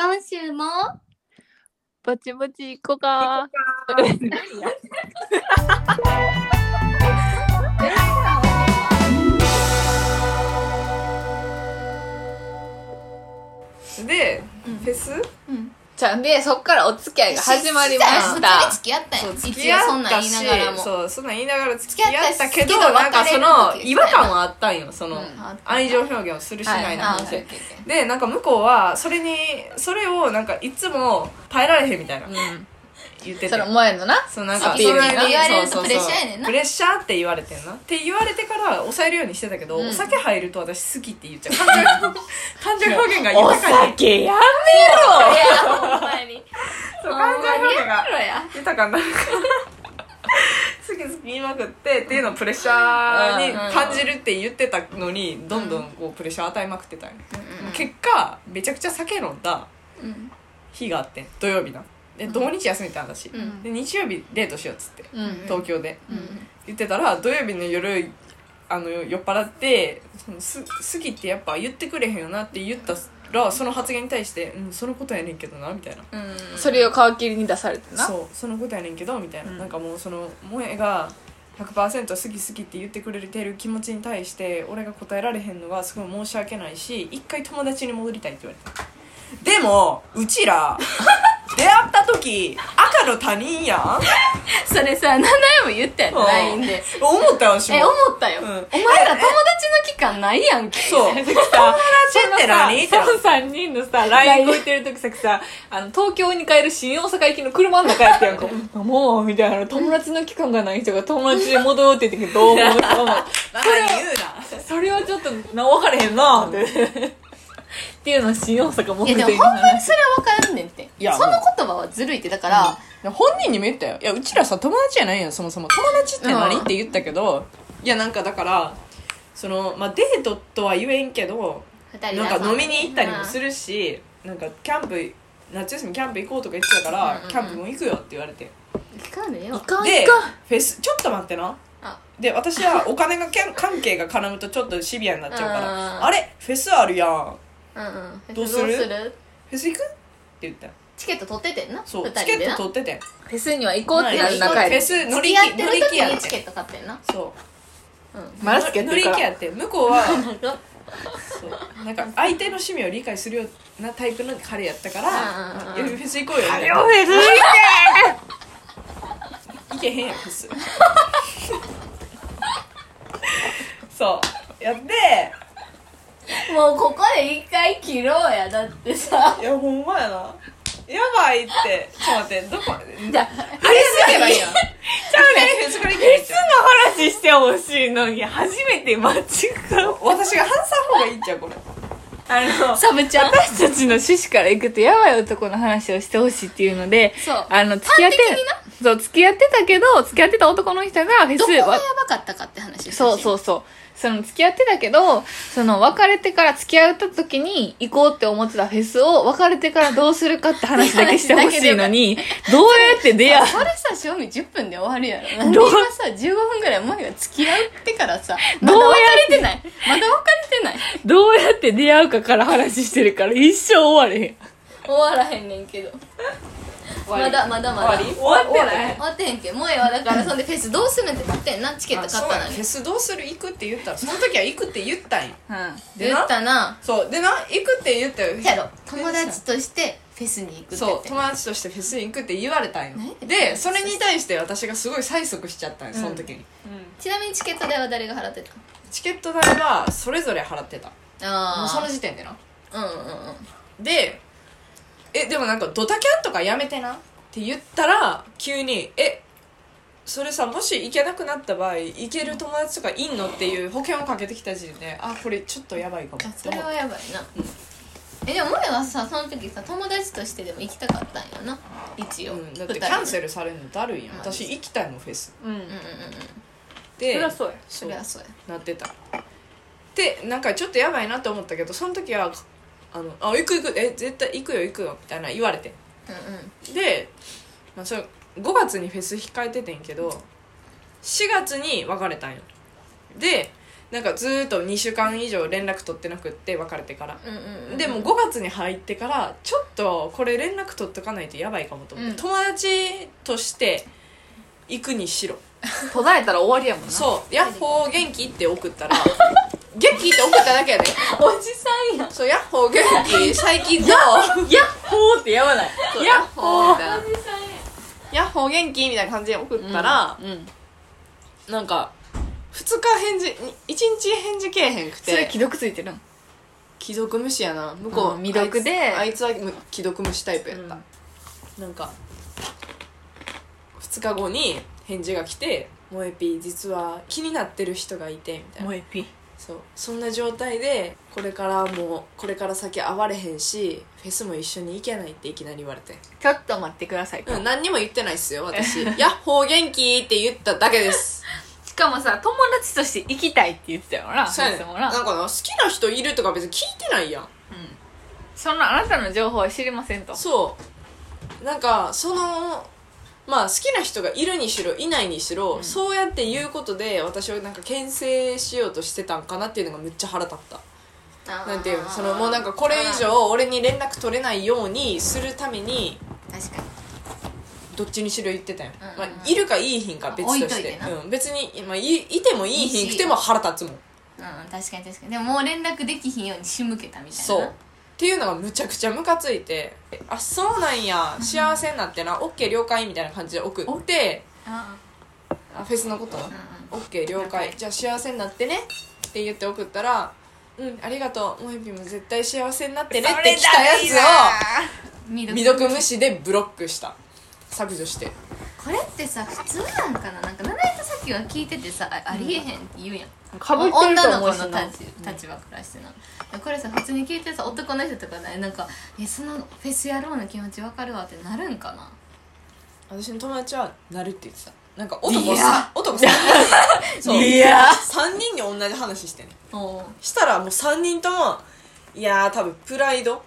今週も？ぼちぼち行こうか。で、うん。フェス？じゃあでそっからお付き合いが始まりました。付き合ったよそう一応そんなん言いながらも。そうそんなん言いながら付き合ったたけどなんかその違和感はあったんよ。その、うん愛情表現をするしないなはい。でなんか向こうはそれにそれをなんかいつも耐えられへんみたいな。うん。言ってて。その前のな。そうなんか。プレッシャーやねんな。プレッシャーって言われてんな。って言われてから抑えるようにしてたけど、うん。お酒入ると私好きって言っちゃう。感情 感情表現が豊かに酒やーいやほんまにそう感情表現が豊かになるから。好き好き言いまくってっていうのをプレッシャーに感じるって言ってたのにどんどんこうプレッシャー与えまくってたんよ、結果めちゃくちゃ酒飲んだうん。日があってん。土曜日なで土日休みって話、うん。で日曜日デートしようっつって。うん。東京で。うん。言ってたら土曜日の夜あの酔っ払ってそのす好きってやっぱ言ってくれへんよなって言ったらその発言に対して「うんそのことやねんけどな」みたいな。うん。それを皮切りに出されてな。そうそのことやねんけどみたいな、うん。なんかもうその萌えが100%好き好きって言ってくれてる気持ちに対して俺が答えられへんのがすごい申し訳ないし一回友達に戻りたいって言われた。でもうちら出会った時赤の他人やん？それさ七重も言ったやろうん LINE で思ったよ私も。え思ったよ。うん。お前ら友達の期間ないやんけ。そう。友達って何？その3人のさ、LINE 動いてる時さ、さ、あの、東京に帰る新大阪行きの車の中やってやんか。もう、みたいな。友達の期間がない人が友達で戻ろうって言ってどう思う？とか思う？それはちょっと、な、分かれへんなって。っていうのを新大阪目いやでもほんまにそれは分かんねんって。いやその言葉はずるいってだから、本人にも言ったよ。いやうちらさ友達じゃないやんそもそも友達って何、うん。って言ったけどいやなんかだからその、まあ、デートとは言えんけど二人でなんか飲みに行ったりもするるし、なんかキャンプ夏休みキャンプ行こうとか言ってたから、うんうんうん。キャンプも行くよって言われて。聞かねえよかんでいかん。フェスちょっと待ってな。あ。で私はお金がけん 関係が絡むとちょっとシビアになっちゃうから。うん。あれ？フェスあるやんうんうん。どうする？フフェス行く？って言った。よチケット取っててんな？そうチケッ二人でな？ト取っててん。フェスには行こうってなるフ中やェス乗付り気乗き合ってる時り気やってにチケット買ってんな。そう。うん。まだ付き合ってるか。ら乗り気やって向こうは そう。なんか相手の趣味を理解するようなタイプの彼やったからうんうんうん「いやフェス行こうよ」みたいな。フェス行けへんやんフェス。そう。やって もうここで一回切ろうやだってさ。いやほんまやな。やばいって。ちょっと待ってどこじゃあフェス行けばいいやん。ちゃうねんフェスから行けばいいじゃん話してほしいのに初めて間違う。私が話さん方がいいんちゃうこれ。あの、サブちゃん。私たちの趣旨からいくとやばい男の話をしてほしいっていうので、そう。あの、付き合ってそう、付き合ってたけど、付き合ってた男の人がフェスどこがやわばかったかって話そうそうそう。その付き合ってたけど、その別れてから付き合った時に行こうって思ってたフェスを別れてからどうするかって話だけ してほしいのに、どうやって出会う？それさ賞味10分で終わるやろ。なんで今さ15分ぐらい前が付き合ってからさまだどうや別れてない。まだ別れてない。どうやって出会うかから話してるから一生終われへん。終わらへんねんけどまだまだまだ。終わってない？終わってへんけ。もうええわ。だからそんでフェスどうするんってなってんなチケット買ったのにフェスどうする？行くって言ったらその時は行くって言ったん。ようん。言ったな。そう。でな？行くって言ったよやろ。友達としてフェスに行くそう。友達としてフェスに行くって言われたんよ。ねでそれに対して私がすごい催促しちゃったんよその時に、ちなみにチケット代は誰が払ってた？チケット代はそれぞれ払ってた。もああうその時点でな。うんうんうん。でえでもなんかドタキャンとかやめてなって言ったら急にえそれさもし行けなくなった場合行ける友達とかいんのっていう保険をかけてきた時点であこれちょっとやばいかもあそれはやばいな、えでも萌はさその時さ友達としてでも行きたかったんやな。一応、うん、だってキャンセルされるのだるいやん。まあ私行きたいもんフェス。うん。うんうんうん。うんでそりゃそうや。そりゃそう。やなってた。でなんかちょっとやばいなと思ったけどその時はあのあ行く行くえ絶対行くよ行くよみたいな言われて。うんうん。で、まあ、それ5月にフェス控えててんけど4月に別れたんよ。でなんかずーっと2週間以上連絡取ってなくって別れてから、うんうんうんでも5月に入ってからちょっとこれ連絡取っとかないとやばいかもと思って、うん。友達として行くにしろ。途絶えたら終わりやもんな。そう「ヤッホー元気?」って送ったら「元気?」って送っただけやで。おじさんやそう「ヤッホー元気?」最近どう？ヤッホーってやばない。ヤッホー。みたいな。ヤッホー元気みたいな感じで送ったら、うんなんか2日返事1日返事けえへんくて。それ既読ついてるん？既読無視やな。向こう、うん未読で。あいつはむ既読無視タイプやった、なんか。2日後に返事が来て「萌えぴー実は気になってる人がいて」みたいな。えピそう。そんな状態でこれからもうこれから先会われへんしフェスも一緒に行けないっていきなり言われて。ちょっと待ってくださいと、うん何にも言ってないっすよ私「ヤッホー元気?」って言っただけです。しかもさ友達として行きたいって言ってたよなそうやねん。いつもな。なんかな好きな人いるとか別に聞いてないやん。そんなあなたの情報は知りませんと。そう。なんかそのまあ好きな人がいるにしろいないにしろ、うん。そうやって言うことで私をなんか牽制しようとしてたんかなっていうのがめっちゃ腹立った。なんていうのそのもうなんかこれ以上俺に連絡取れないようにするために確かに。どっちにしろ言ってたよ、うんうんまあ、いるかいいひんか別とし置いといてな。てうん、別に、まあ、いいてもいいひんくても腹立つもん。うん確かに確かに。でももう連絡できひんように仕向けたみたいな。そうっていうのがむちゃくちゃムカついてあそうなんや幸せになってな OK 了解みたいな感じで送ってああ。フェスのこと？OK 了解。じゃあ幸せになってねって言って送ったら「うんありがとう。もえぴも絶対幸せになってね」って来たやつうんを未読無視でブロックした削除して。これってさ普通なんかな？なんか七重とさっきは聞いててさあありえへんって言うやん、かぶってる女との子の思うしな。立ち立場からしてなこれさ普通に聞いてさ男の人とかね。なんか「えそのフェスやろうの気持ちわかるわ」ってなるんかな？私の友達はなるって言ってた。なんか男いや。さ男3人そう。いや。3人に同じ話してんねしたらもう3人ともいやー多分プライド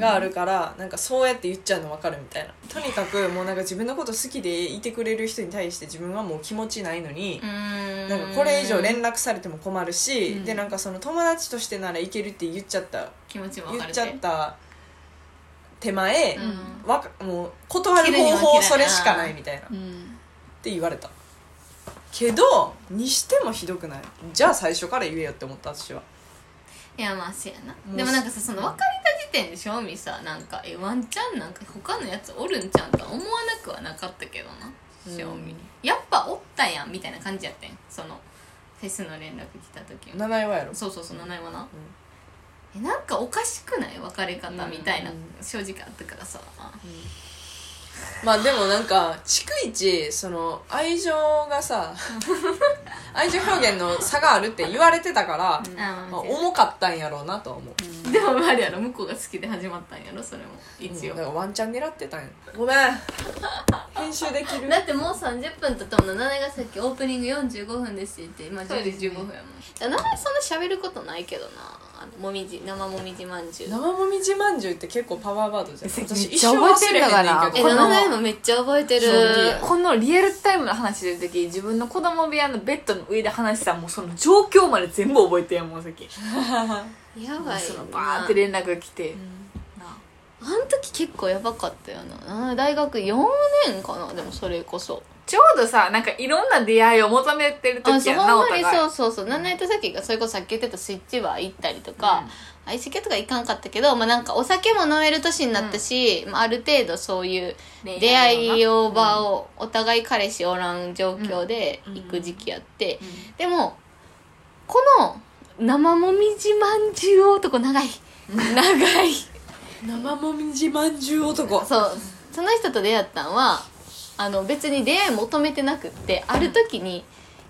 があるからなんかそうやって言っちゃうの分かるみたいな。とにかくもうなんか自分のこと好きでいてくれる人に対して自分はもう気持ちないのになんかこれ以上連絡されても困るし、うん。でなんかその友達としてならいけるって言っちゃった気持ちもわ言っちゃった手前、うん。わかもう断る方法それしかないみたいな。っうん。て言われた。けどにしてもひどくない？じゃあ最初から言えよって思った私はいやまあせやな。でもなんかさその別れた時点で正味さなんかえワンチャンなんか他のやつおるんちゃうんとは思わなくはなかったけどな。正味、やっぱおったやんみたいな感じやってん。そのフェスの連絡来た時も七重はやろ？そうそうそう七重はな、えなんかおかしくない？別れ方みたいな、うん正直あったからさ まあでもなんか逐一その愛情がさ 愛情表現の差があるって言われてたから、あまあ、重かったんやろうなとは思う、でもあれやろ向こうが好きで始まったんやろそれも。一応、だからワンチャン狙ってたんや。ごめん。編集できる？だってもう30分とったもんな七重がさっきオープニング45分ですって言って今10時15分やもん。七重そんな喋ることないけどなもみじ生もみじまんじゅう。生もみじまんじゅうって結構パワーワードじゃん。私ちゃ覚えてるんだからえ一生忘れへんねんけど。この七重もめっちゃ覚えてる。このリアルタイムの話してる時自分の子供部屋のベッドの上で話したもうその状況まで全部覚えてやんもうさっきやばいそのなバーって連絡が来て、なあの時結構やばかったよな。あ大学4年かなでもそれこそ。ちょうどさなんかいろんな出会いを求めてるあ時やなお互い。そうそうそう。七重とさっきがそれこそさっき言ってたスイッチバー行ったりとか、相席とか行かんかったけど、まあ、なんかお酒も飲める年になったし、まあ、ある程度そういう恋出会い用場をお互い彼氏おらん状況で行く時期やって、でもこの生もみじまんじゅう男長い。長い生もみじまんじゅう男。そう。その人と出会ったんはあの別に出会い求めてなくってある時に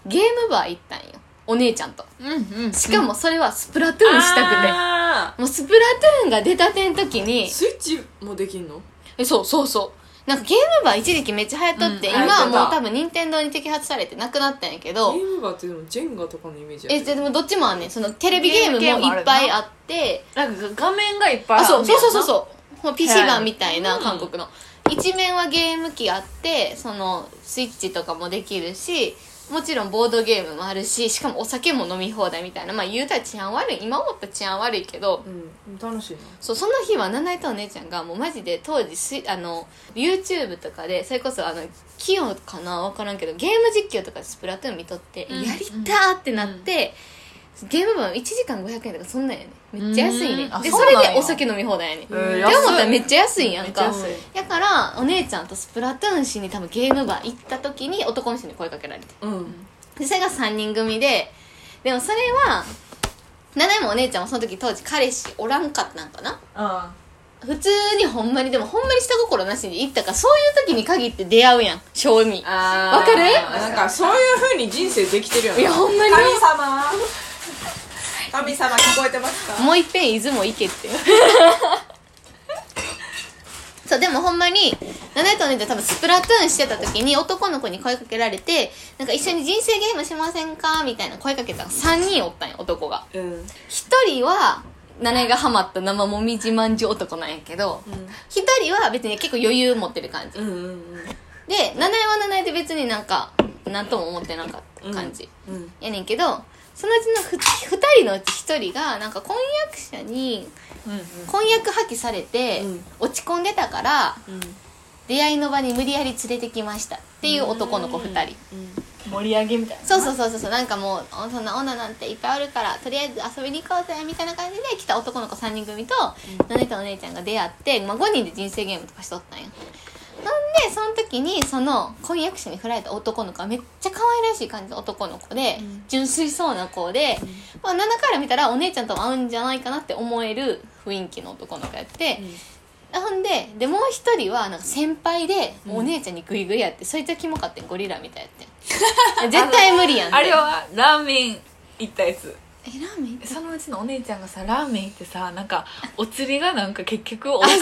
ゲームバー行ったんよ。お姉ちゃんと。うんうんしかもそれはスプラトゥーンしたくて。あもうスプラトゥーンが出たてん時にースイッチもできんの？えそうそうそうなんかゲームバー一時期めっちゃ流行っとって、うん今はもう多分任天堂に摘発されてなくなったんやけゲどームバーってでもジェンガとかのイメージやえでもどっちもあんねん。そのテレビゲームもいっぱいあって。なんか画面がいっぱいああそうそうそうそうう。そうもう PC 版みたいなうん。韓国の。一面はゲーム機あってそのスイッチとかもできるしもちろんボードゲームもあるししかもお酒も飲み放題みたいな。まあ言うたら治安悪い。今思ったら治安悪いけどうん。楽しいな。そうその日は七重とお姉ちゃんがもうマジで当時すあの YouTube とかでそれこそあのキヨかな？分からんけどゲーム実況とかでスプラトゥーン見とって、うん。やりたーってなって、ゲーム版1時間500円とかそんなんやねめっちゃ安いね。でそうれでお酒飲み放題やねって思ったらめっちゃ安いんやんか。だからお姉ちゃんとスプラトゥーンしに多分ゲームバー行った時に男の人に声かけられて。うん。でそれが3人組で。でもそれは七重もお姉ちゃんもその時当時彼氏おらんかったんかな。あ普通にほんまにでもほんまに下心なしに行ったからそういう時に限って出会うやん。正味。あわかる？なんかそういうふうに人生できてるよね。いやほんまに。神様神様聞こえてますか？もういっぺん出雲行けって。そうでもほんまに七重とお姉ちゃん多分スプラトゥーンしてた時に男の子に声かけられてなんか一緒に人生ゲームしませんか？みたいな声かけたら3人おったんよ男が。うん。一人は七重がハマった生もみじまんじゅう男なんやけど一人は別に結構余裕持ってる感じ。うんうんうん。で七重は七重で別になんか何とも思ってなかった感じ、うん。やねんけどそのうちのふ2人のうち1人がなんか婚約者に婚約破棄されてうん。落ち込んでたからうん。出会いの場に無理やり連れてきました。っていう男の子2人。盛り上げみたいな。そうそうそうそうそう。なんかもうおそんな女なんていっぱいあるからとりあえず遊びに行こうぜみたいな感じで来た男の子3人組と七重とお姉ちゃんが出会って、まあ、5人で人生ゲームとかしとったんよ。なんでその時にその婚約者に振られた男の子はめっちゃ可愛らしい感じの男の子で、純粋そうな子で、まあ、7から見たらお姉ちゃんとも合うんじゃないかなって思える雰囲気の男の子やって、ほんででもう一人はなんか先輩で、お姉ちゃんにグイグイやってそいつはキモかってんゴリラみたいやってん。絶対無理やんって。あれはラーメン行ったやつえラーメンそのうちのお姉ちゃんがさラーメン行ってさなんか お釣りがなんか結局多か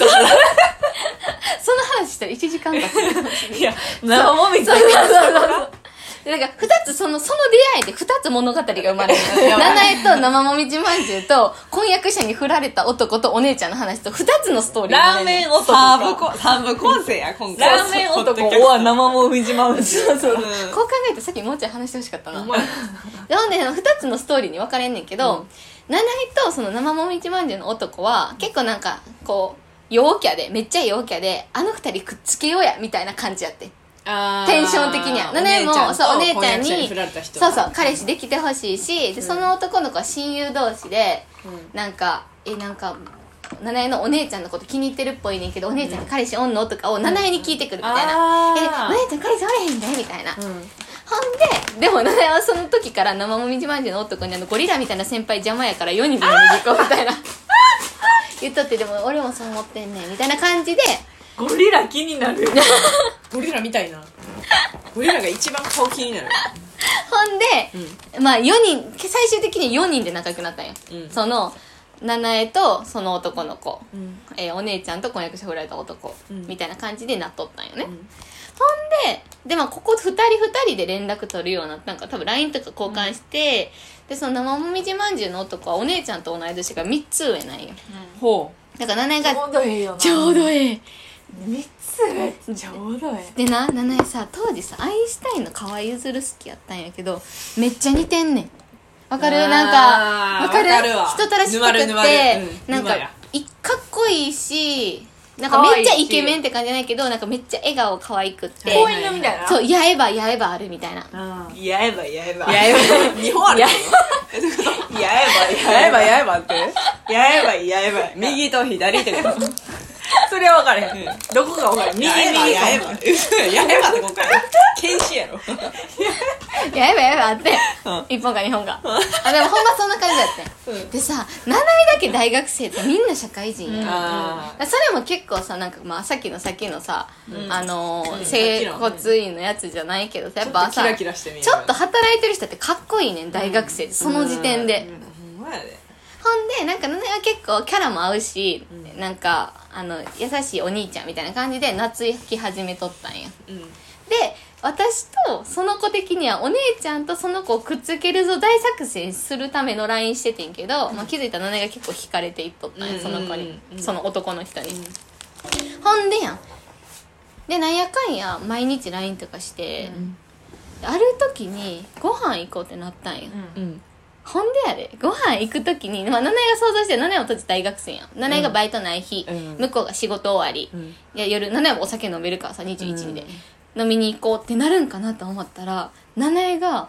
その話したら1時間かかるいや生もみじそうそうそうそう。でだから2つそのその出会いで2つ物語が生まれる。七重と生もみじまんじゅうと婚約者に振られた男とお姉ちゃんの話と2つのストーリーラーメン男。サーブかコ三部構成や今回。ラーメン男。は生もみじまんじゅうそうそう、う んこう考えてさっきもうちょい話してほしかったなほんで2つのストーリーに分かれんねんけど、七重とその生もみじまんじゅうの男は結構なんかこう陽キャでめっちゃ陽キャであの二人くっつけようやみたいな感じやってテンション的には。お七重も姉ちゃんとそうお姉ちゃんにそうそう彼氏できてほしいしでその男の子は親友同士でうん。なんかえなんか七重のお姉ちゃんのこと気に入ってるっぽいねんけど、お姉ちゃんって彼氏おんの？とかを七重に聞いてくるみたいな。あ「えーお姉ちゃん彼氏おれへんで」みたいな、うん。ほんででも七重はその時から生もみじまんじゅうの男にあのゴリラみたいな先輩邪魔やから4人で飲みに行こうみたいな。言っとってでも俺もそう思ってんねん。みたいな感じでゴリラ気になる ゴリラみたいな。ゴリラが一番顔気になる。ほんで、まあ4人最終的に4人で仲良くなったんよ、うん。その七重とその男の子、うん。えーお姉ちゃんと婚約者振られた男、うん。みたいな感じでなっとったんよね、ん。ほんででまあここ2人2人で連絡取るようになったんか多分 LINE とか交換して、でその生もみじまんじゅうの男はお姉ちゃんと同い年が3つ上なんよ。ほだから七重がちょうどええよな。ちょうどええ3つがちょうどえでな七重さ当時さアインシュタインの河合ゆずる好きやったんやけどめっちゃ似てんねん。わかる？なんかわかる？わかるわ。人たらしくって、なんかいかっこいいしなんかめっちゃイケメンって感じじゃないけどなんかめっちゃ笑顔可愛くって、公園のみたいな？そうやえばやえばあるみたいな。あやえばやえば。やえば。日本あるやえば。やえばやえばってやえばやえば。右と左ってこと？それは分からへん。どこが分からへん。右右やえばやえば。ってここから。剣士やろ。やえばやえばあって、うん。一本か二本か、あでもほんまそんな感じだって、うん。でさ七海だけ大学生ってみんな社会人やん。あそれも結構さなんかまあさっきのさっきのさ、うん。あのーうん。整骨院のやつじゃないけどさやっぱさちょっと働いてる人ってかっこいいねん大学生その時点で、うん。ほんまやでほんでなんか七重は結構キャラも合うし、なんかあの優しいお兄ちゃんみたいな感じで夏行き始めとったんや。うん。で私とその子的にはお姉ちゃんとその子をくっつけるぞ大作戦するための LINE しててんけど、まあ、気づいたら七重が結構惹かれていっとったん。やその子に、うん。うん。うんその男の人に、ほんでやん。でなんやかんや毎日 LINE とかして、ある時にご飯行こうってなったんよ、うんほんでやで。ご飯行く時に、まあ、七重が想像して七重は当時大学生やん。七重がバイトない日、うん。向こうが仕事終わり、うん。いや夜七重もお酒飲めるからさ21日で、飲みに行こうってなるんかなと思ったら七重が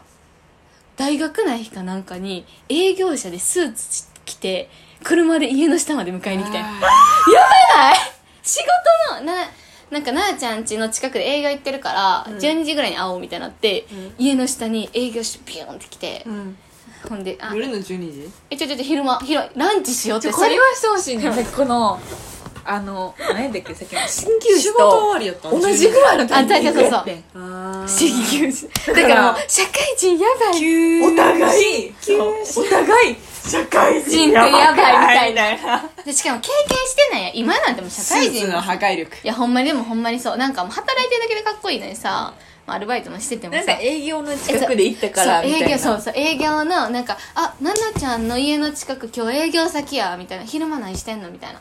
大学内日かなんかに営業車でスーツ着て車で家の下まで迎えに来たよやばない？仕事のななんかなあちゃん家の近くで営業行ってるから、12時ぐらいに会おうみたいになって、家の下に営業してビューンって来て、うんほんであ夜の12時？えちょちょちょ昼間昼ランチしようってこれはしてほしいね。んこのあの何やったっけさっきの鍼灸師仕事終とわりやった同じぐらいのタイミングあそうそうそう。鍼灸師だだからもう社会人やばい。急お互い急お互い社会人ってやばいみたいな。なでしかも経験してないや。今なんてもう社ス会人の破壊力。いやほんまにでもほんまにそう。なんかもう働いてるだけでかっこいいのにさ、まあ、アルバイトもしててもなんさか営業の近くで行ったからみたいな。営業そうそう営業のなんか「あ奈々ちゃんの家の近く今日営業先や」みたいな「昼間何してんの?」みたいな。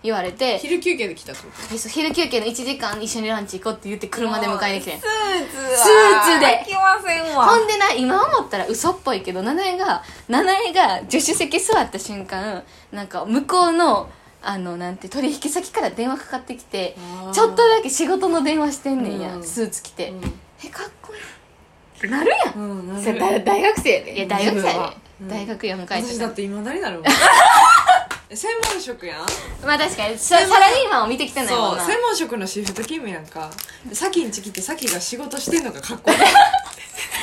言われて。昼休憩で来たってこと？でそう昼休憩の1時間一緒にランチ行こうって言って車で迎えに来てん。スーツはスーツで。飽きませんわ。ほんでな今思ったら嘘っぽいけど七重が七重が助手席座った瞬間なんか向こうのあのなんて取引先から電話かかってきてちょっとだけ仕事の電話してんねんや、うん。スーツ着て、うんえかっこいい。なるやん、うんなん。それで大大学生やで。いや大学生やで、うん。大学や迎えて私だって今だになるもん。専門職やん。まあ確かにササラリーマンを見てきてないもそんなう専門職のシフト勤務やんか。で先んち来て先が仕事してんのがかっこいい。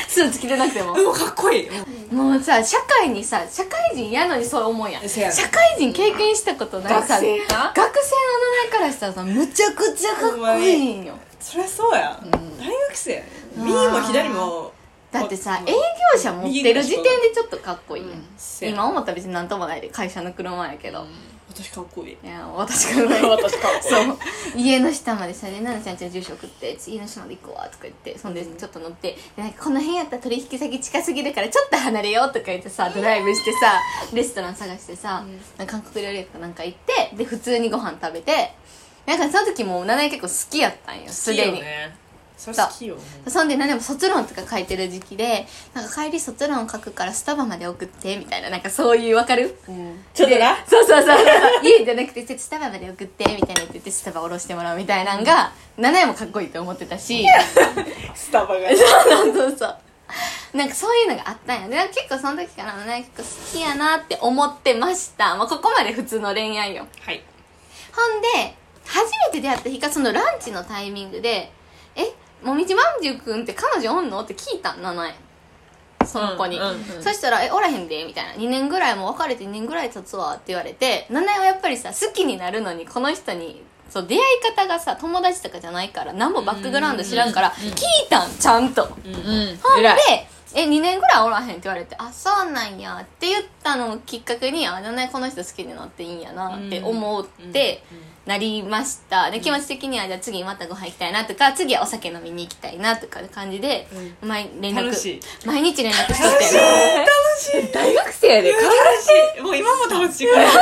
スーツ着てなくても。うわかっこいい。もうさ社会にさ社会人やのにそう思うやん。せや。ね社会人経験したことないさ学生な学生の名前からしたらさむちゃくちゃかっこいいんよそりゃそうや、大学生右も左も。だってさうん営業者持ってる時点でちょっとかっこいいやん、今思ったら別になんともないで会社の車やけど、私かっこいい。いや私が 私かっこいい。そう。家の下までさ「で奈々ちゃんちの住所送って家の下まで行くわ」とか言ってそんでちょっと乗ってでなんかこの辺やったら取引先近すぎるからちょっと離れようとか言ってさドライブしてさレストラン探してさ、なんか韓国料理屋かなんか行ってで普通にご飯食べてなんかその時もう七重結構好きやったんよすでに、ねそれ好きよ。そんで何でも卒論とか書いてる時期でなんか帰り卒論書くからスタバまで送ってみたいな。なんかそういうわかる？うん。ちょっとな。でそうそうそう。家じゃなくてスタバまで送ってみたいなって言ってスタバ下ろしてもらうみたいなんが、七重もかっこいいと思ってたし。スタバが。そうそうそう。そうなんかそういうのがあったんやで結構その時から七重結構好きやなって思ってました、まあ、ここまで普通の恋愛よ。はい。ほんで初めて出会った日がそのランチのタイミングで「えもみじまんじゅうくんって彼女おんの?」って聞いたん七重その子に、うんうんうんそしたら「えおらへんで」みたいな「2年ぐらいもう別れて2年ぐらい経つわ」って言われて七重はやっぱりさ好きになるのにこの人にそう出会い方がさ友達とかじゃないから何もバックグラウンド知らんから聞いたんちゃんと、うん。ほんで偉い「え2年ぐらいおらへん」って言われて「あそうなんや」って言ったのをきっかけに「あ七重この人好きになっていいんやな」って思ってなりました。で気持ち的にはじゃあ次またご飯行きたいなとか次はお酒飲みに行きたいなとかいう感じで、毎連絡楽しい。毎日連絡しとって大学生やで楽しい。もう今も楽しい。これほん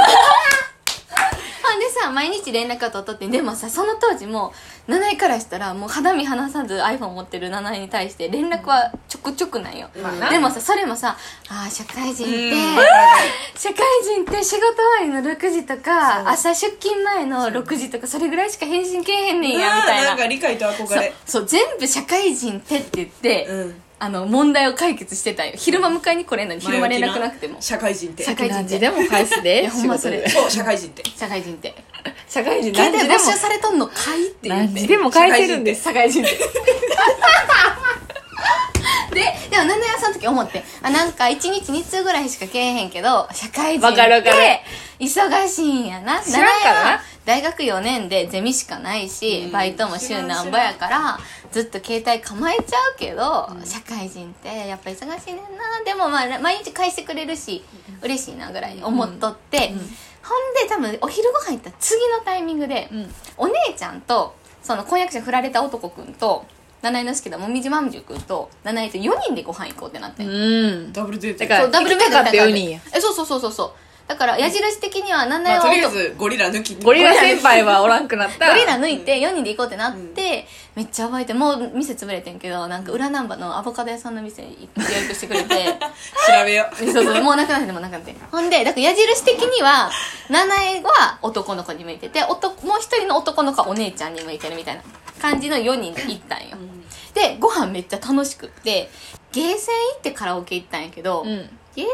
でさ毎日連絡を取っとってでもさその当時も七重からしたらもう肌身離さず iPhone 持ってる七重に対して連絡はちょくちょくなんよ、まあなでもさそれもさあー社会人ってうん。社会人って仕事終わりの6時とか朝出勤前の6時とかそれぐらいしか返信けえへんねんやみたいな。なんか理解と憧そうれそう全部社会人ってって言って、うんあの問題を解決してたよ。昼間迎えに来れんのに昼間連絡なくても。社会人って。社会人何時でも返すで。いやほんまそれ。そう社会人って。社会人って。社会人携帯何時でも没収されとんのかいって言って。何時でも返せるんです。社会人ってででもなんでその時思ってあなんか1日2通ぐらいしかけえへんけど社会人っわかるわかる。て忙しいんやな。知らんから。な大学4年でゼミしかないし、うん。バイトも週なんぼやからずっと携帯構えちゃうけど、社会人ってやっぱ忙しいねんな。でもまあ毎日返してくれるし、嬉しいなぐらいに思っとって、ほんで多分お昼ご飯行った次のタイミングで、うん。お姉ちゃんとその婚約者振られた男くんと七重の好きなもみじまんじゅうくんと七重と4人でご飯行こうってなってん、うん。ダブルデート。だからそうダブルベッド行きたかった4人や。えそうそうそうそう。そうだから矢印的には七重まあ、はとりあえ男ずゴリラ抜き。ってゴリラ先輩はおらんくなった。ゴリラ抜いて4人で行こうってなって、めっちゃ覚えてもう店潰れてんけどなんか裏ナンバーのアボカド屋さんの店に予約してくれて。調べよう。そうそうもうなくなってもうなくなってほんでだから矢印的には七重は男の子に向いてて男もう一人の男の子はお姉ちゃんに向いてるみたいな感じの4人で行ったんよ、でご飯めっちゃ楽しくってゲーセン行ってカラオケ行ったんやけど、うん。ゲーセン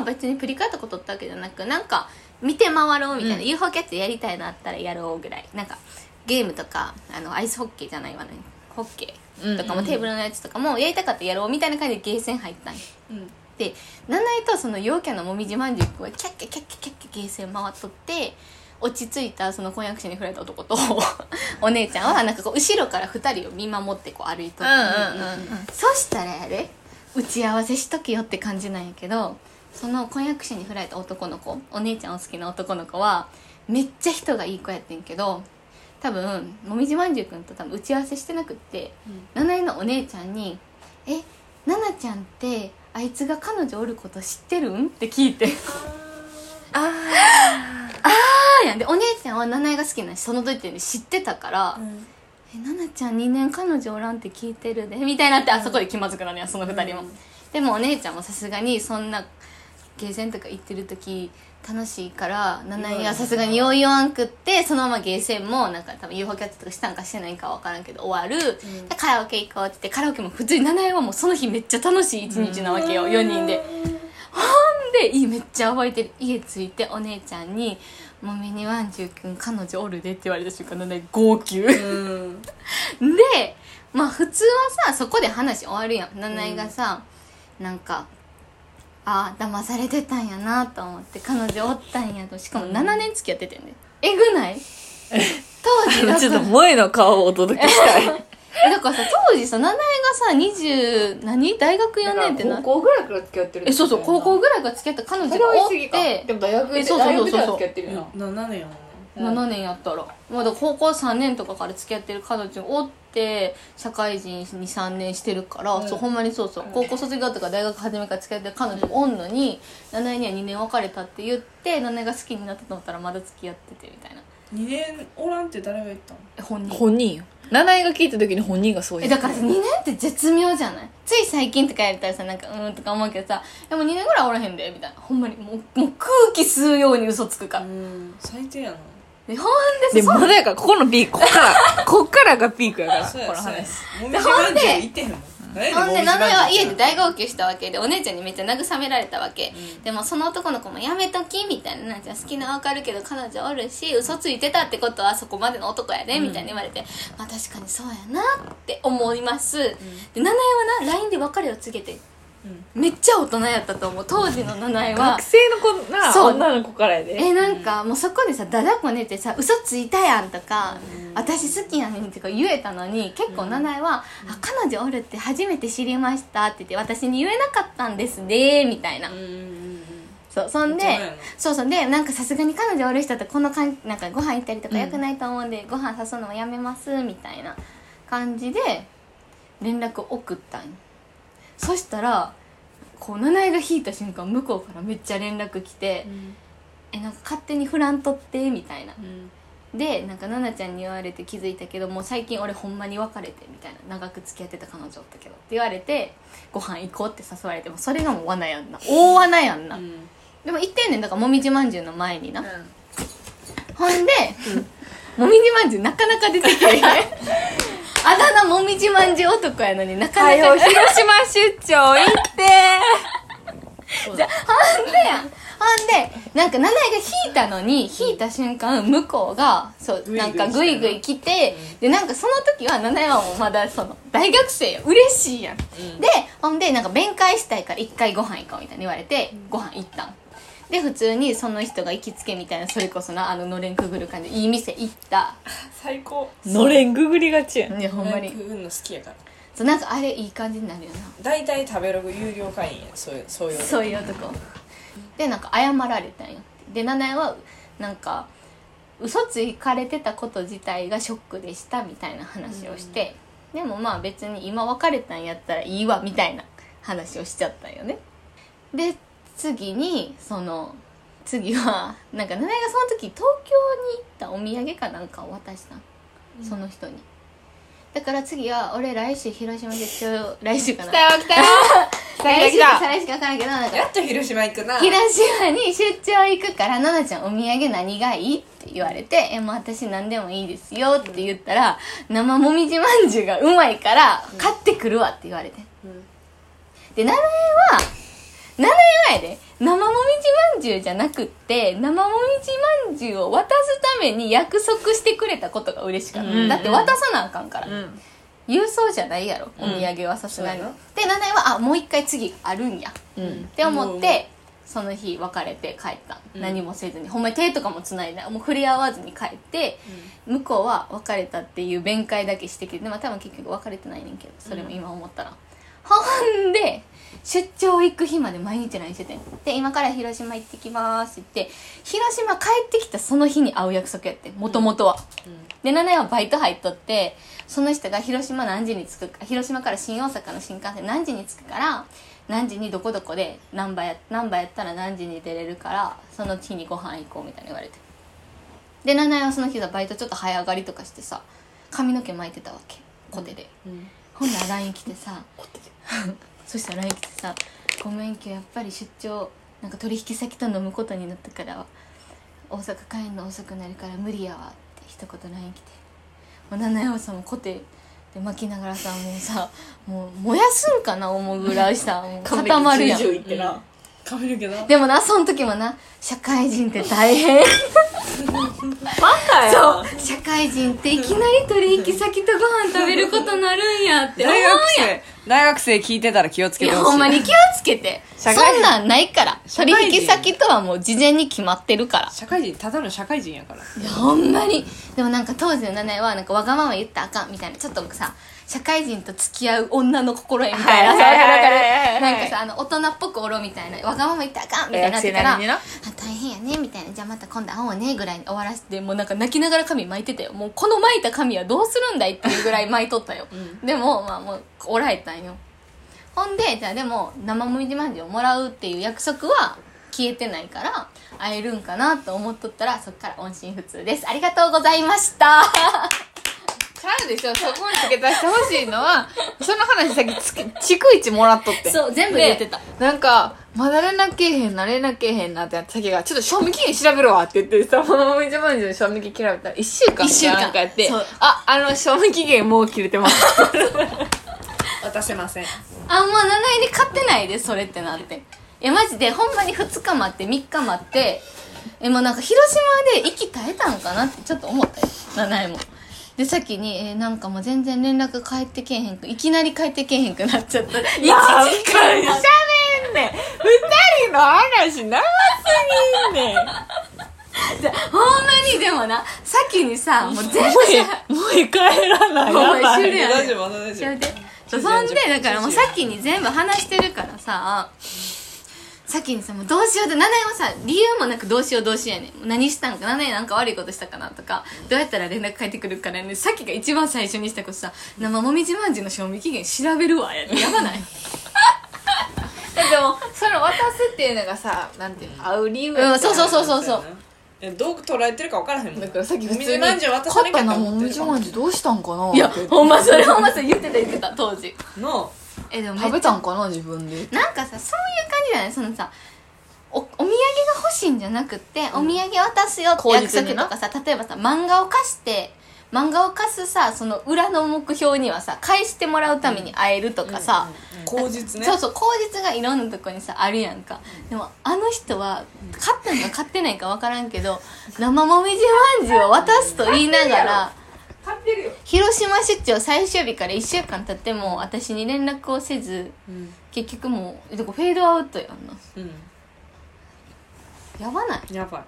は別に振り返ったことったわけじゃなくなんか見て回ろうみたいな、うん。UFO キャッチやりたいなったらやろうぐらい。なんかゲームとかあのアイスホッケーじゃないわね。ホッケーとかも、うん。うんうんテーブルのやつとかもやりたかったらやろうみたいな感じでゲーセン入ったんよ。うん。で七重とその陽キャのもみじまんじゅう君はキャッキャキャッキャキャッキャゲーセン回っとって落ち着いたその婚約者に触れた男と お姉ちゃんはなんかこう後ろから二人を見守ってこう歩いとって、うんうんうんうん。そしたらやで打ち合わせしとけよって感じなんやけどその婚約者に振られた男の子お姉ちゃんお好きな男の子はめっちゃ人がいい子やってんけど多分もみじまんじゅうくんと多分打ち合わせしてなくって、七重のお姉ちゃんに「え奈々ちゃんってあいつが彼女おること知ってるん?」って聞いて。あああやん。でお姉ちゃんは七重が好きなしその時点で知ってたから「え奈々ちゃん2年彼女おらんって聞いてるで」みたいになってあそこで気まずくなるやんその2人も、うん。でもお姉ちゃんもさすがにそんなゲーセンとか行ってる時楽しいから七重がさすがによう言わんくってそのままゲーセンもなんか多分 UFO キャッチとかしたんかしてないんかわからんけど終わる、でカラオケ行こうって言ってカラオケも普通に七重はもうその日めっちゃ楽しい一日なわけよ4人で。ほんでいいめっちゃ覚えてる。家着いてお姉ちゃんに「もみにわんじゅうくん彼女おるで」って言われた瞬間七重号泣。うん。でまあ普通はさそこで話終わるやん。七重がさ、なんかああ騙されてたんやなと思って彼女おったんやと。しかも7年付き合っててんで。えぐない？当時だちょっとか萌えの顔をお届けしたい らだからさ当時さ七重がさ20何？大学4年ってな高校ぐらいから付き合ってるえそうそう高校ぐらいから付き合った彼女がおって。でも大学えそうそうそうそう。付き合ってるよな7年やもんね。7年やったら。まだ高校3年とかから付き合ってる彼女おって社会人23年してるから、うん。そうほんまにそうそう。高校卒業とか大学初めから付き合ってる彼女おんのに、七重には2年別れたって言って七重が好きになったと思ったらまだ付き合っててみたいな。2年おらんって誰が言ったのえ本人。本人よ七重が聞いた時に本人がそう言ってえだから2年って絶妙じゃない？つい最近とかやったらさなんかうーんとか思うけどさでも2年ぐらいおらへんでみたいな。ほんまにもうもう空気吸うように嘘つくから、うん。最低やな。でほんででさまだやからここのピーク。こっからこっからがピークやから。そうやこのそうや。話。もみじまんじゅう行ってへんほんでもみじまんじゅう七重は家で大号泣したわけでお姉ちゃんにめっちゃ慰められたわけ、でもその男の子もやめときみたいななんちゃん好きなわかるけど彼女おるし嘘ついてたってことはそこまでの男やでみたいに言われて、まあ確かにそうやなって思います、で七重はな LINE で別れを告げて、めっちゃ大人やったと思う。当時の七重は。学生の子なそう。女の子からやで。えなんかもうそこでさだだこねてさ嘘ついたやんとか、私好きやねんとか言えたのに結構七重は、あ彼女おるって初めて知りましたって言って私に言えなかったんですねみたいな、うんうんうんそうそんでそうそうでなんかさすがに彼女おる人とこのかんなんかご飯行ったりとかよくないと思うんで、ご飯誘うのもやめますみたいな感じで連絡を送ったんよそしたらこう七重が引いた瞬間向こうからめっちゃ連絡来て、えなんか勝手にフランとって？みたいな。うん。でなんか奈々ちゃんに言われて気づいたけどもう最近俺ほんまに別れてみたいな。長く付き合ってた彼女おったけどって言われてご飯行こうって誘われてもそれがもう罠やんな。大罠やんな、うん。でも行ってんねんだからもみじまんじゅうの前にな、ほんで、もみじまんじゅうなかなか出てけえへんあだ名もみじまんじ男やのになかなか広島出張行って。じゃあほんでや。んほんでなんか七重が引いたのに引いた瞬間向こうがそうなんかグイグイ来て、でなんかその時は七重はもうまだその大学生や。嬉しいやん、でほんでなんか弁解したいから一回ご飯行こうみたいに言われて、ご飯行ったんで普通にその人が行きつけみたいなそれこそなあののれんくぐる感じいい店行った。最高。のれんぐぐりがちやんいやほんまに。食うの好きやから。そうなんかあれいい感じになるよな。大体食べログ有料会員やそういうそういうそういう男。でなんか謝られたんよ。で七重はなんか嘘つかれてたこと自体がショックでしたみたいな話をして、でもまあ別に今別れたんやったらいいわみたいな話をしちゃったんよね。で次にその次はなんか七重がその時東京に行ったお土産かなんかを渡した。のその人に。だから次は俺来週広島出張 来週かな。来たよ来たよ。来週か再来週か分からんけどなんかやっと広島行くな。広島に出張行くから「奈々ちゃんお土産何がいい?」って言われて「えもう私何でもいいですよ」って言ったら「生もみじまんじゅうがうまいから買ってくるわ」って言われて。うん。で奈々江は奈々江はやで生もみじまんじゅうじゃなくって生もみじまんじゅうを渡すために約束してくれたことが嬉しかった、うんだって渡さなあかんから、うん。郵送じゃないやろお土産はさすがに、で奈々江はあもう一回次あるんや。うん。って思ってその日別れて帰った、うん。何もせずに。ほんまに手とかもつないでもう触れ合わずに帰って向こうは別れたっていう弁解だけしてきてでも多分結局別れてないねんけどそれも今思ったら、ほんで出張行く日まで毎日 LINE してて。んで今から広島行ってきますって言って広島帰ってきたその日に会う約束やってもともとは、で7年はバイト入っとってその人が広島何時に着くか広島から新大阪の新幹線何時に着くから何時にどこどこで難波や難波やったら何時に出れるからその日にご飯行こうみたいに言われて。で7年はその日はバイトちょっと早上がりとかしてさ髪の毛巻いてたわけ。コテで、うん。ほんなら LINE 来てさ そしたら来てさ「ごめん今日やっぱり出張なんか取引先と飲むことになったから大阪帰るの遅くなるから無理やわ」って一言 LINE 来てもう七山さんもコテで巻きながらさもうさもう燃やすんかな思うぐらいさ固まるやん。行ってな髪の毛なでもなその時もな社会人って大変。バカそう社会人っていきなり取引先とご飯食べることになるんやって思う大やん。学生大学生聞いてたら気をつけいやてほしい。ほんまに気をつけて。そ社会人。んなんないから。社会人。取引先とはもう事前に決まってるから。社会人ただの社会人やから。いやほんまに。でもなんか当時の七重はなんかわがまま言ったらあかんみたいな。ちょっとさ社会人と付き合う女の心得みたいなさはいはいなんかさあの大人っぽくおろみたいなわがまま言ったらあかんみたいになってから大変やねみたいな。じゃあまた今度会おうねぐらいに終わらせてもうなんか泣きながら髪巻いてたよもうこの巻いた髪はどうするんだいっていうぐらい巻いとったよ、うん。でもまあもうおらえたんよ。ほんでじゃあでも生もみじまんじゅうをもらうっていう約束は消えてないから会えるんかなと思っとったらそっから音信不通です。ありがとうございましたうでしょそこに付け足してほしいのは その話さっきつき逐一もらっとって。そう全部言ってた。でなんかまだ連絡けえへんな連絡けえへんなってなってさっきがちょっと賞味期限調べるわって言ってさもまんじゅうの賞味期限調べたら1週間一週間。かやってああの賞味期限もう切れてます。渡せません。あもう七重に買ってないでそれってなって。いやマジでほんまに2日待って3日待ってえもうなんか広島で息絶えたんかなってちょっと思ったよ。七重もで先に、えーなんかもう全然連絡返ってけえへんくいきなり返ってけえへんくなっちゃった。1時間しゃべんねん。二人の話長すぎんねん。じゃほんまにでもな先にさもう全部もうもう帰らない。お前やばい。終了や大丈夫まだ大丈それで夫そんでだからもう先に全部話してるからさ先にさもうどうしようって七重はさ理由もなくどうしようどうしようやねん。何したんか七重なんか悪いことしたかなとかどうやったら連絡返ってくるからねさっきが一番最初にしたことさ生もみじまんじゅうの賞味期限調べるわやねやばない？でもその渡すっていうのがさなんていうの会う理由うんそうそうそうそう。そうえどう捉えてるか分からへんもんだからさっき普通にまんじゅう渡さなきゃと買ってるからみじまんじゅうどうしたんかな？いやほんまそれほんまそれ言ってた言ってた当時。のえでもめっちゃ食べたんかな自分で？なんかさそういう感じだよねそのさおお土産が欲しいんじゃなくって、お土産渡すよって約束とかさ例えばさ漫画を貸して漫画を貸すさその裏の目標にはさ返してもらうために会えるとかさ、口実ね。そうそう口実がいろんなとこにさあるやんか。でもあの人は買ったのか買ってないか分からんけど生もみじまんじゅうを渡すと言いながら広島出張最終日から1週間経っても私に連絡をせずうん。結局もうフェードアウトやんな。うん。やばない？やばい。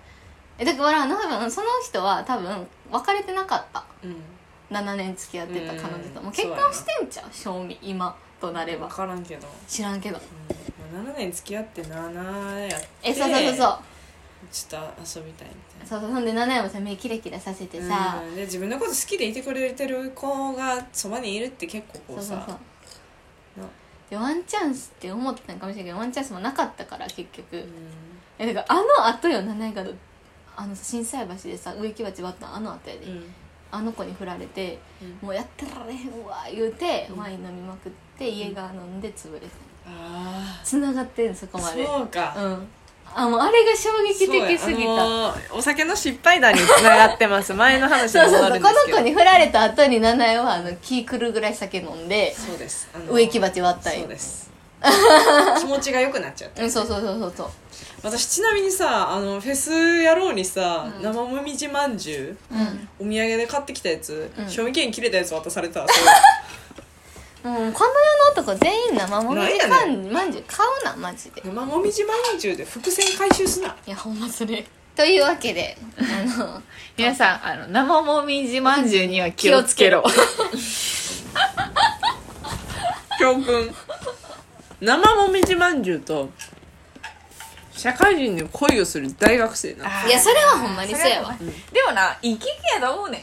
えだから多分その人は多分別れてなかった。うん。7年付き合ってた彼女とうんもう結婚してんちゃう？正味今となれば。分からんけど、知らんけど。うん、7年付き合って7やって。えそうそうそうそうちょっと遊びたいみたいな。そうそうほんで7年もさ目キラキラさせてさ、うん。で自分のこと好きでいてくれてる子がそばにいるって結構こそううそうさそう。な。でワンチャンスって思ってたんかもしれない。けどワンチャンスもなかったから結局、うん。えだからあの後よななんかあの心斎橋でさ植木鉢割ったあの後やで、うん。あの子に振られて、うもうやってられへんわ言うて、ワイン飲みまくって家が飲んで潰れてあつながってんそこあまで。そうか。うんあもうあれが衝撃的すぎた。あのーお酒の失敗談につながってます。前の話にそうそうそうこの子に振られた後に七重はあの気狂うぐらい酒飲んでそうです。あのー植木鉢割ったんよ。そうです。気持ちが良くなっちゃって。うんそうそうそうそうそう。私ちなみにさあのフェスやろうにさ、生もみじまんじゅう、うん。お土産で買ってきたやつ、うん。賞味期限切れたやつ渡されたわ うこの世の男全員生もみじまんまんじゅう買うなマジで。生もみじまんじゅうで伏線回収すな。いやほんまそれ。というわけであの皆さんあの生もみじまんじゅうには気をつけろ。教訓生もみじまんじゅうと社会人に恋をする大学生ないやそれはほんまにそうやわ。でもないい経験やと思うねん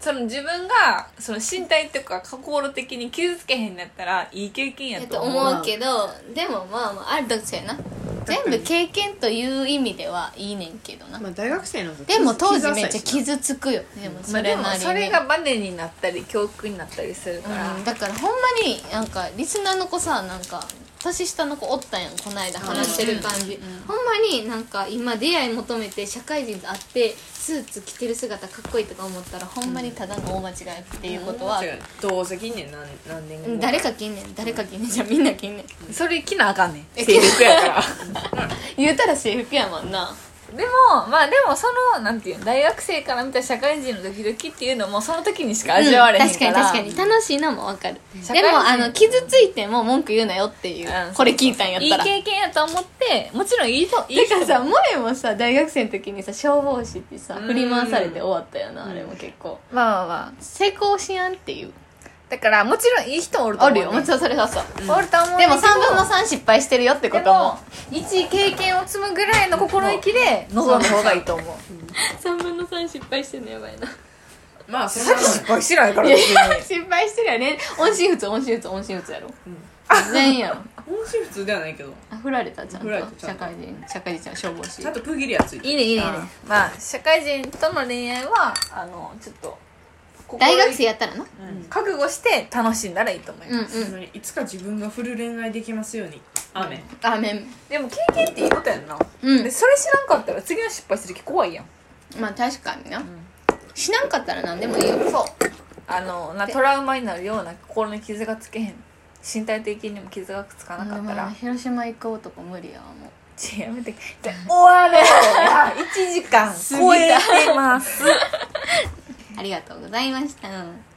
その自分がその身体とか心的に傷つけへんのやったらいい経験ややとと思う。思うけどでもまあまああるとそうやな全部経験という意味ではいいねんけどな。まあ大学生の時でも当時めっちゃ傷傷つくよ。でもそれなりに、それがバネになったり教訓になったりするから、うん、だからほんまになんかリスナーの子さなんか年下の子おったやんこの間話してる感じ、ほんまになんか今出会い求めて社会人と会ってスーツ着てる姿かっこいいとか思ったらほんまにただの大間違いっていうことは、どう。せ近年何何年後うん誰か着んねん。誰か着んねん。じゃあみんな着んねん。それ着なあかんねん。え制服やから。言うたら制服やもんなでもまあでもそのなんていうの大学生から見た社会人のドキドキっていうのもその時にしか味わわれへん確か、からに確かに。楽しいのもわかる。でもあの傷ついても文句言うなよっていう、うんこれ聞いたんやったら。いい経験やと思ってもちろんいいといいて人かさ萌えもさ大学生の時にさ消防士ってさうん。振り回されて終わったよなあれも結構。まあまあまあ。成功しやんっていうだからもちろんいい人もおると思う、るよ。もちろんそれはそう。おると思うでもねんけど。3分の3失敗してるよってこでも。とも一経験を積むぐらいの心意気で臨んだ方がいいと思う。3分の3失敗してんのやばいな。まあそれは失敗してないからいや別に失敗してるよね。音信不通音信不通音信不通やろ。全員やろ。本心普通ではないけど。あ振られたちゃん。振られとたちゃんと。社会人社会人ちゃん消防士。ちゃんと区切りはついていいねいいねいいね。あまあ社会人との恋愛はあのちょっと心大学生やったらな。うん。覚悟して楽しんだらいいと思います、うんうん。いつか自分がフル恋愛できますように。アーメン。アーメン。でも経験っていいことやんな、うん。でそれ知らんかったら次の失敗する時怖いやん。まあ確かにな。しなんかったら何でもいいよ。そう。あのなトラウマになるような心に傷がつけへん。身体的にも傷がつかなかったら、うん広島行く男無理やわもう。ちょやめて。じゃあ終わろう や1時間超えてます ありがとうございました。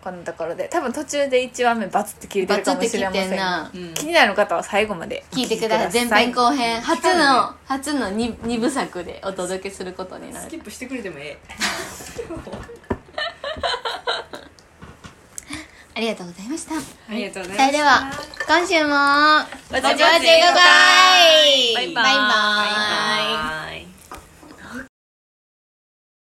こんなところで。多分途中で1話目バツって切れてるかもしれませんバツって切ってんな。うん。気になる方は最後まで聞いてください。前編後編。初の初の 2, 二部作でお届けすることになる。スキップしてくれてもえ ありがとうございました。えありがとうございますそれでは今週もぼちぼちごちごちごかい。バイバイ。バイバイ